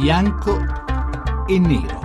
bianco e nero.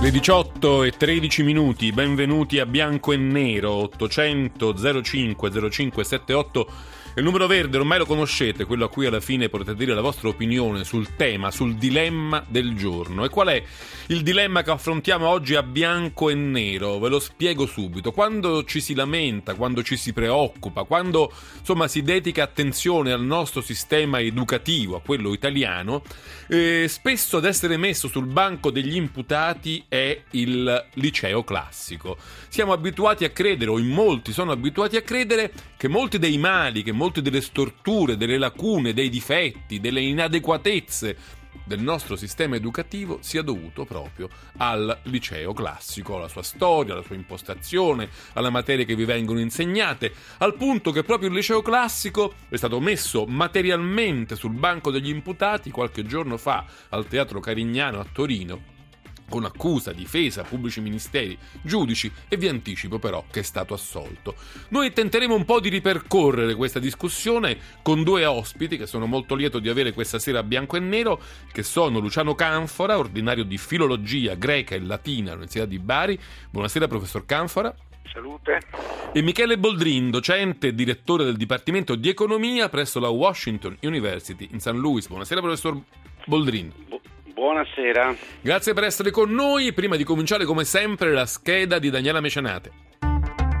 Le 18 e 13 minuti, benvenuti a Bianco e Nero 800 05 05 78 il numero verde ormai lo conoscete, quello a cui alla fine potete dire la vostra opinione sul tema, sul dilemma del giorno. E qual è il dilemma che affrontiamo oggi a bianco e nero? Ve lo spiego subito. Quando ci si lamenta, quando ci si preoccupa, quando insomma si dedica attenzione al nostro sistema educativo, a quello italiano, eh, spesso ad essere messo sul banco degli imputati è il liceo classico. Siamo abituati a credere, o in molti sono abituati a credere, che molti dei mali, che molte delle storture, delle lacune, dei difetti, delle inadeguatezze del nostro sistema educativo sia dovuto proprio al liceo classico, alla sua storia, alla sua impostazione, alle materie che vi vengono insegnate, al punto che proprio il liceo classico è stato messo materialmente sul banco degli imputati qualche giorno fa al Teatro Carignano a Torino con accusa, difesa, pubblici ministeri, giudici e vi anticipo però che è stato assolto. Noi tenteremo un po' di ripercorrere questa discussione con due ospiti che sono molto lieto di avere questa sera a bianco e nero, che sono Luciano Canfora, ordinario di filologia greca e latina all'Università di Bari. Buonasera professor Canfora. Salute. E Michele Boldrin, docente e direttore del Dipartimento di Economia presso la Washington University in St. Louis. Buonasera professor Boldrin. Bu- Buonasera. Grazie per essere con noi. Prima di cominciare, come sempre, la scheda di Daniela Mecenate.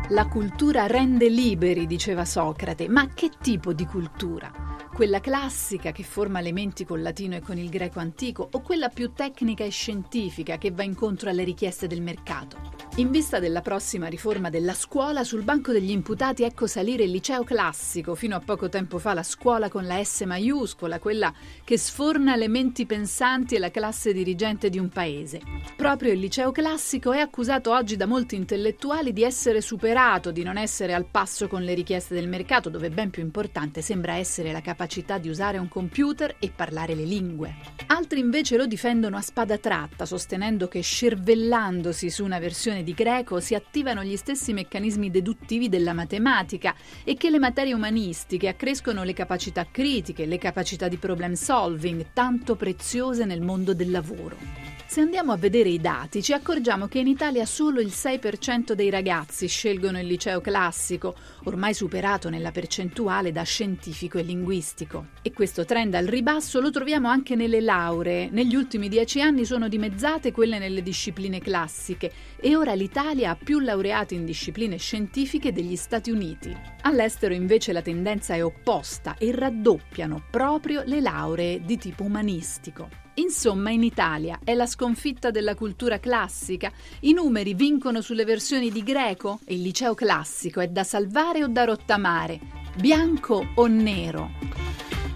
La cultura rende liberi, diceva Socrate, ma che tipo di cultura? Quella classica che forma le menti col latino e con il greco antico o quella più tecnica e scientifica che va incontro alle richieste del mercato? In vista della prossima riforma della scuola, sul banco degli imputati ecco salire il liceo classico, fino a poco tempo fa la scuola con la S maiuscola, quella che sforna le menti pensanti e la classe dirigente di un paese. Proprio il liceo classico è accusato oggi da molti intellettuali di essere superato, di non essere al passo con le richieste del mercato, dove ben più importante sembra essere la capacità di usare un computer e parlare le lingue. Altri invece lo difendono a spada tratta, sostenendo che scervellandosi su una versione di greco si attivano gli stessi meccanismi deduttivi della matematica e che le materie umanistiche accrescono le capacità critiche, le capacità di problem solving, tanto preziose nel mondo del lavoro. Se andiamo a vedere i dati, ci accorgiamo che in Italia solo il 6% dei ragazzi scelgono il liceo classico, ormai superato nella percentuale da scientifico e linguistico. E questo trend al ribasso lo troviamo anche nelle lauree. Negli ultimi dieci anni sono dimezzate quelle nelle discipline classiche e ora l'Italia ha più laureati in discipline scientifiche degli Stati Uniti. All'estero invece la tendenza è opposta e raddoppiano proprio le lauree di tipo umanistico. Insomma, in Italia è la sconfitta della cultura classica. I numeri vincono sulle versioni di greco il liceo classico è da salvare o da rottamare, bianco o nero.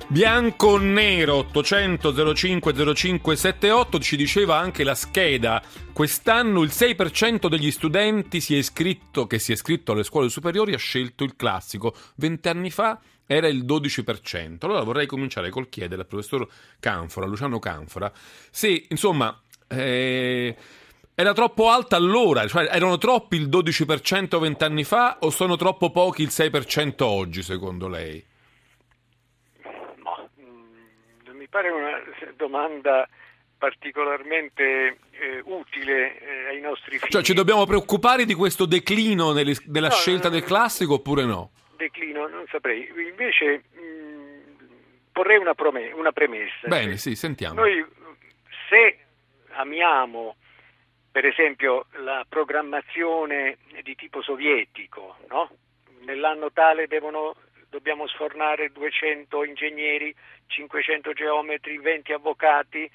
Bianco o nero 800 05 05 78 ci diceva anche la scheda. Quest'anno il 6% degli studenti si iscritto, che si è iscritto alle scuole superiori ha scelto il classico. Vent'anni fa era il 12%. Allora vorrei cominciare col chiedere al professor Canfora, Luciano Canfora, se insomma eh, era troppo alta allora, cioè erano troppi il 12% vent'anni fa o sono troppo pochi il 6% oggi secondo lei? No, mm, mi pare una domanda particolarmente eh, utile eh, ai nostri figli. Cioè ci dobbiamo preoccupare di questo declino nelle, della no, scelta no, del classico oppure no? declino, non saprei. Invece mh, porrei una, prome- una, premessa. Bene, sì, sentiamo. Noi se amiamo per esempio la programmazione di tipo sovietico, no? nell'anno tale devono, dobbiamo sfornare 200 ingegneri, 500 geometri, 20 avvocati,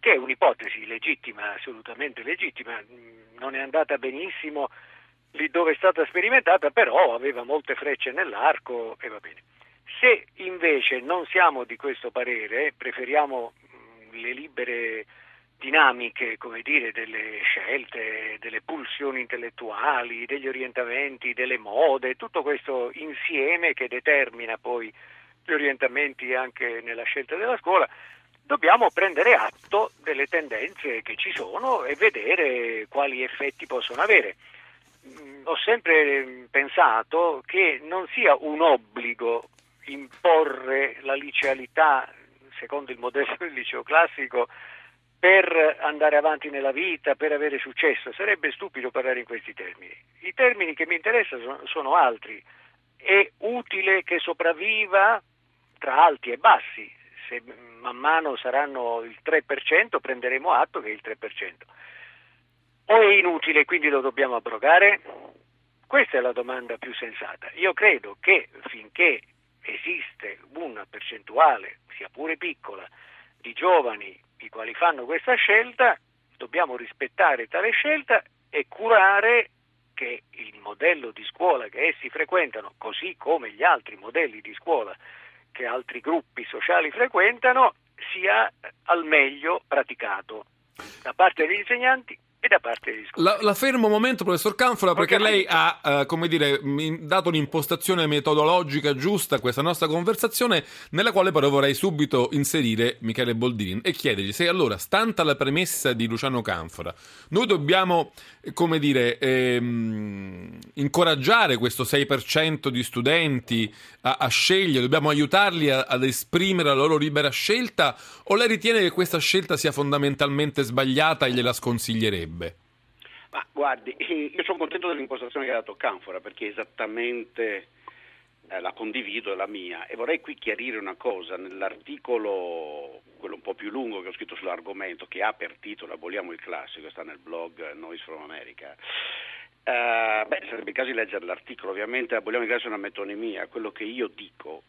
che è un'ipotesi legittima, assolutamente legittima, non è andata benissimo, lì dove è stata sperimentata, però aveva molte frecce nell'arco e va bene. Se invece non siamo di questo parere, preferiamo le libere dinamiche, come dire, delle scelte, delle pulsioni intellettuali, degli orientamenti, delle mode, tutto questo insieme che determina poi gli orientamenti anche nella scelta della scuola, dobbiamo prendere atto delle tendenze che ci sono e vedere quali effetti possono avere. Mm, ho sempre pensato che non sia un obbligo imporre la licealità secondo il modello del liceo classico per andare avanti nella vita, per avere successo. Sarebbe stupido parlare in questi termini. I termini che mi interessano sono altri. È utile che sopravviva tra alti e bassi. Se man mano saranno il 3%, prenderemo atto che è il 3%. O è inutile quindi lo dobbiamo abrogare? Questa è la domanda più sensata. Io credo che finché esiste una percentuale, sia pure piccola, di giovani i quali fanno questa scelta, dobbiamo rispettare tale scelta e curare che il modello di scuola che essi frequentano, così come gli altri modelli di scuola che altri gruppi sociali frequentano, sia al meglio praticato. Da parte degli insegnanti e da parte degli scuoli. La, la fermo un momento, professor Canfora, perché lei ha, eh, come dire, dato un'impostazione metodologica giusta a questa nostra conversazione, nella quale però vorrei subito inserire Michele Boldini e chiedergli se allora, stanta la premessa di Luciano Canfora, noi dobbiamo, come dire, ehm, incoraggiare questo 6% di studenti a, a scegliere, dobbiamo aiutarli a, ad esprimere la loro libera scelta, o lei ritiene che questa scelta sia fondamentalmente sbagliata e gliela sconsiglierebbe? Ma guardi, io sono contento dell'impostazione che ha dato Canfora perché esattamente eh, la condivido, è la mia. E vorrei qui chiarire una cosa, nell'articolo, quello un po' più lungo che ho scritto sull'argomento, che ha per titolo Aboliamo il classico, sta nel blog Noise from America, eh, beh, sarebbe il caso di leggere l'articolo, ovviamente Aboliamo il classico è una metonimia, quello che io dico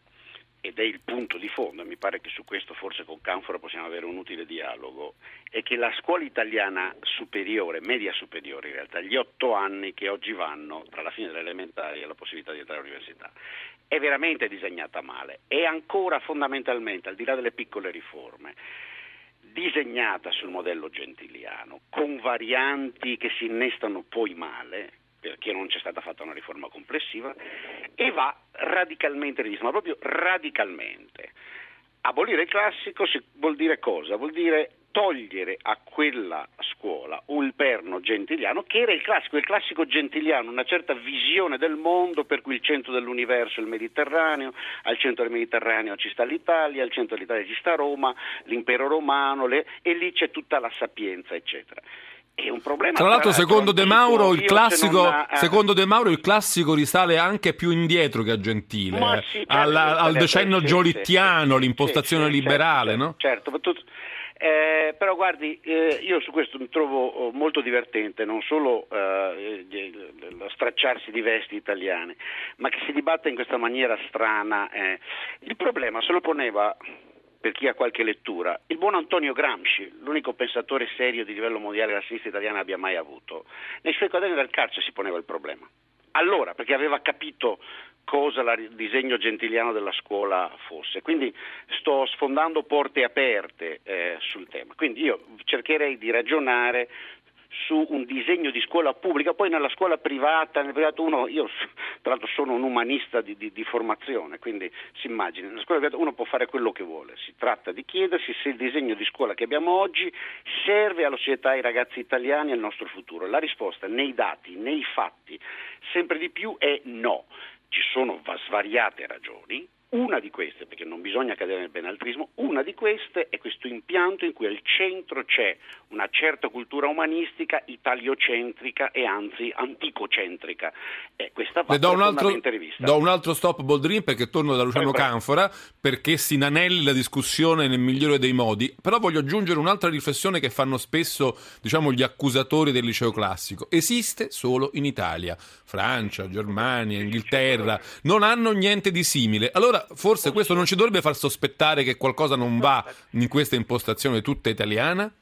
ed è il punto di fondo, e mi pare che su questo forse con Canfora possiamo avere un utile dialogo, è che la scuola italiana superiore, media superiore in realtà, gli otto anni che oggi vanno tra la fine delle elementari e la possibilità di entrare all'università, è veramente disegnata male, è ancora fondamentalmente, al di là delle piccole riforme, disegnata sul modello gentiliano, con varianti che si innestano poi male, perché non c'è stata fatta una riforma complessiva, e va radicalmente rivista, ma proprio radicalmente. Abolire il classico vuol dire cosa? Vuol dire togliere a quella scuola un perno gentiliano che era il classico, il classico gentiliano, una certa visione del mondo per cui il centro dell'universo è il Mediterraneo, al centro del Mediterraneo ci sta l'Italia, al centro dell'Italia ci sta Roma, l'impero romano le, e lì c'è tutta la sapienza, eccetera. È un problema. Tra l'altro, secondo De Mauro, il classico, ha... secondo De Mauro, il classico risale anche più indietro che a Gentile, Ma sì, certo, alla, al decennio sì, giolittiano, sì, l'impostazione liberale, certo, no? Certo, tu, eh, però guardi, eh, io su questo mi trovo oh, molto divertente, non solo eh, lo stracciarsi di vesti italiane, ma che si dibatta in questa maniera strana. Eh. Il problema se lo poneva per chi ha qualche lettura, il buon Antonio Gramsci, l'unico pensatore serio di livello mondiale che la sinistra italiana abbia mai avuto, nei suoi quaderni del carcere si poneva il problema. Allora, perché aveva capito cosa il disegno gentiliano della scuola fosse. Quindi sto sfondando porte aperte eh, sul tema. Quindi io cercherei di ragionare su un disegno di scuola pubblica, poi nella scuola privata, nel privato uno, io tra l'altro sono un umanista di, di, di formazione, quindi si immagina, nella scuola privata uno può fare quello che vuole, si tratta di chiedersi se il disegno di scuola che abbiamo oggi serve alla società, ai ragazzi italiani e al nostro futuro. La risposta nei dati, nei fatti, sempre di più è no. Ci sono svariate ragioni, una di queste, perché non bisogna cadere nel benaltrismo, una di queste è questo impianto in cui al centro c'è una certa cultura umanistica italiocentrica e anzi anticocentrica. E questa va do un, altro, do un altro stop Boldrin perché torno da Luciano Poi, Canfora perché si inanelli la discussione nel migliore dei modi, però voglio aggiungere un'altra riflessione che fanno spesso diciamo, gli accusatori del liceo classico. Esiste solo in Italia. Francia, Germania, Inghilterra non hanno niente di simile. Allora forse questo non ci dovrebbe far sospettare che qualcosa non va in questa impostazione tutta italiana?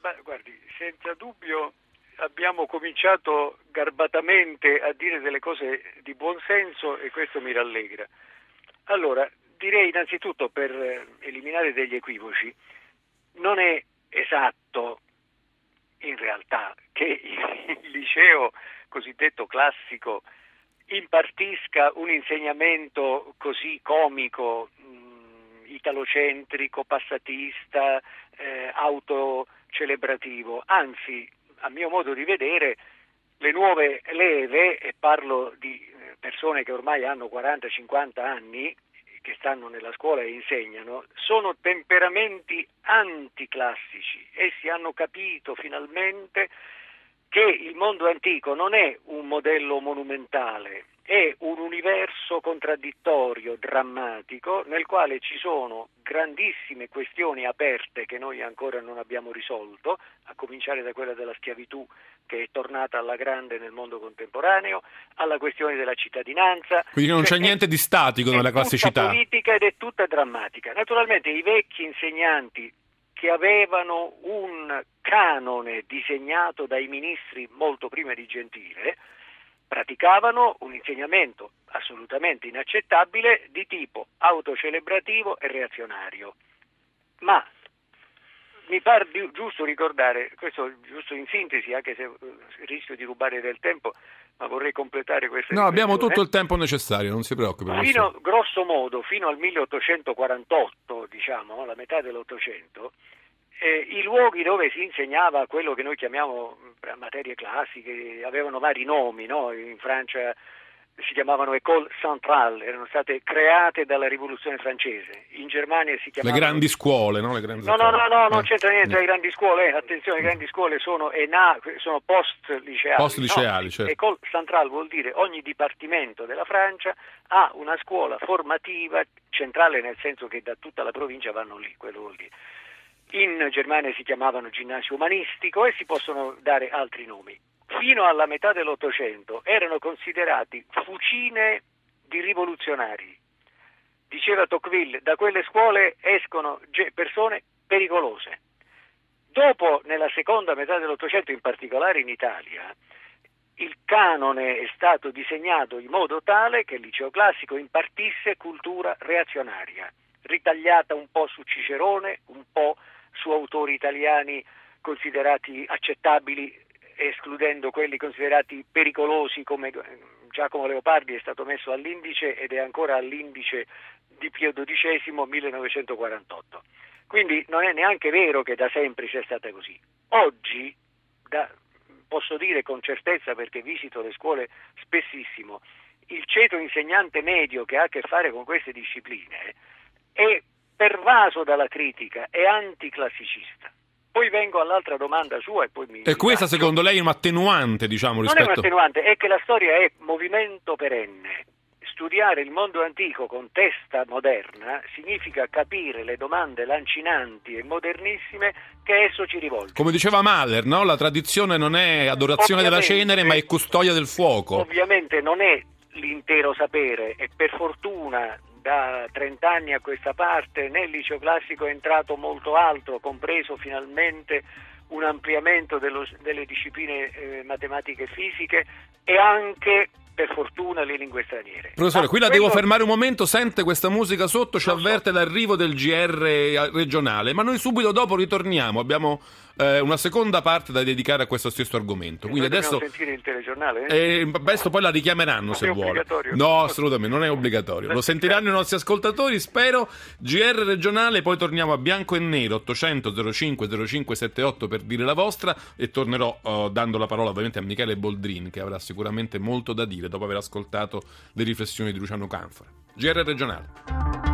Beh, guardi, senza dubbio abbiamo cominciato garbatamente a dire delle cose di buon senso e questo mi rallegra. Allora, direi innanzitutto per eliminare degli equivoci, non è esatto in realtà che il liceo cosiddetto classico impartisca un insegnamento così comico, mh, mm, italocentrico, passatista, eh, autocelebrativo, anzi, a mio modo di vedere, le nuove leve, e parlo di eh, persone che ormai hanno 40-50 anni, che stanno nella scuola e insegnano sono temperamenti anticlassici. Essi hanno capito finalmente che il mondo antico non è un modello monumentale, è un universo contraddittorio, drammatico, nel quale ci sono grandissime questioni aperte che noi ancora non abbiamo risolto, a cominciare da quella della schiavitù che è tornata alla grande nel mondo contemporaneo, alla questione della cittadinanza. Quindi non c'è cioè, niente di statico nella classicità. È politica ed è tutta drammatica. Naturalmente i vecchi insegnanti che avevano un canone disegnato dai ministri molto prima di Gentile, praticavano un insegnamento assolutamente inaccettabile di tipo autocelebrativo e reazionario. Ma mi pare giusto ricordare, questo giusto in sintesi, anche se eh, rischio di rubare del tempo, ma vorrei completare questa No, abbiamo tutto il tempo necessario, non si preoccupi. Fino, grosso modo, fino al 1848, diciamo, la metà dell'Ottocento, eh, i luoghi dove si insegnava quello che noi chiamiamo materie classiche avevano vari nomi, no? in Francia si chiamavano école centrale, erano state create dalla rivoluzione francese, in Germania si chiamavano... Le grandi scuole, no? Le grandi no, no, no, no, non eh. c'entra niente, le grandi scuole, eh, attenzione, le grandi scuole sono, ENA, sono post-liceali. Post-liceali, no? certo. École centrale vuol dire ogni dipartimento della Francia ha una scuola formativa centrale nel senso che da tutta la provincia vanno lì, quello vuol dire in Germania si chiamavano ginnasio umanistico e si possono dare altri nomi. Fino alla metà dell'Ottocento erano considerati fucine di rivoluzionari. Diceva Tocqueville, da quelle scuole escono persone pericolose. Dopo, nella seconda metà dell'Ottocento, in particolare in Italia, il canone è stato disegnato in modo tale che il liceo classico impartisse cultura reazionaria, ritagliata un po' su Cicerone, un po' su autori italiani considerati accettabili, escludendo quelli considerati pericolosi come Giacomo Leopardi è stato messo all'indice ed è ancora all'indice di Pio XII 1948. Quindi non è neanche vero che da sempre sia stata così. Oggi, da, posso dire con certezza perché visito le scuole spessissimo, il ceto insegnante medio che ha a che fare con queste discipline è pervaso dalla critica e anticlassicista. Poi vengo all'altra domanda sua e poi mi... E questa faccio. secondo lei è un'attenuante, diciamo, rispetto... Non è un'attenuante, è che la storia è movimento perenne. Studiare il mondo antico con testa moderna significa capire le domande lancinanti e modernissime che esso ci rivolge. Come diceva Mahler, no? la tradizione non è adorazione ovviamente, della cenere, ma è custodia del fuoco. Ovviamente non è l'intero sapere e per fortuna da 30 anni a questa parte nel liceo classico è entrato molto alto, compreso finalmente un ampliamento dello, delle discipline eh, matematiche e fisiche e anche per fortuna le lingue straniere. Professore, Ma qui la quello... devo fermare un momento, sente questa musica sotto, ci avverte so. l'arrivo del GR regionale, ma noi subito dopo ritorniamo, abbiamo eh, una seconda parte da dedicare a questo stesso argomento. Quindi adesso sentire il telegiornale? Eh, questo poi la richiameranno se vuole. No, assolutamente, non è obbligatorio. Lo sentiranno i nostri ascoltatori, spero. GR regionale, poi torniamo a bianco e nero 800 05 0578 per dire la vostra e tornerò uh, dando la parola ovviamente a Michele Boldrin che avrà sicuramente molto da dire dopo aver ascoltato le riflessioni di Luciano Canfora. GR regionale.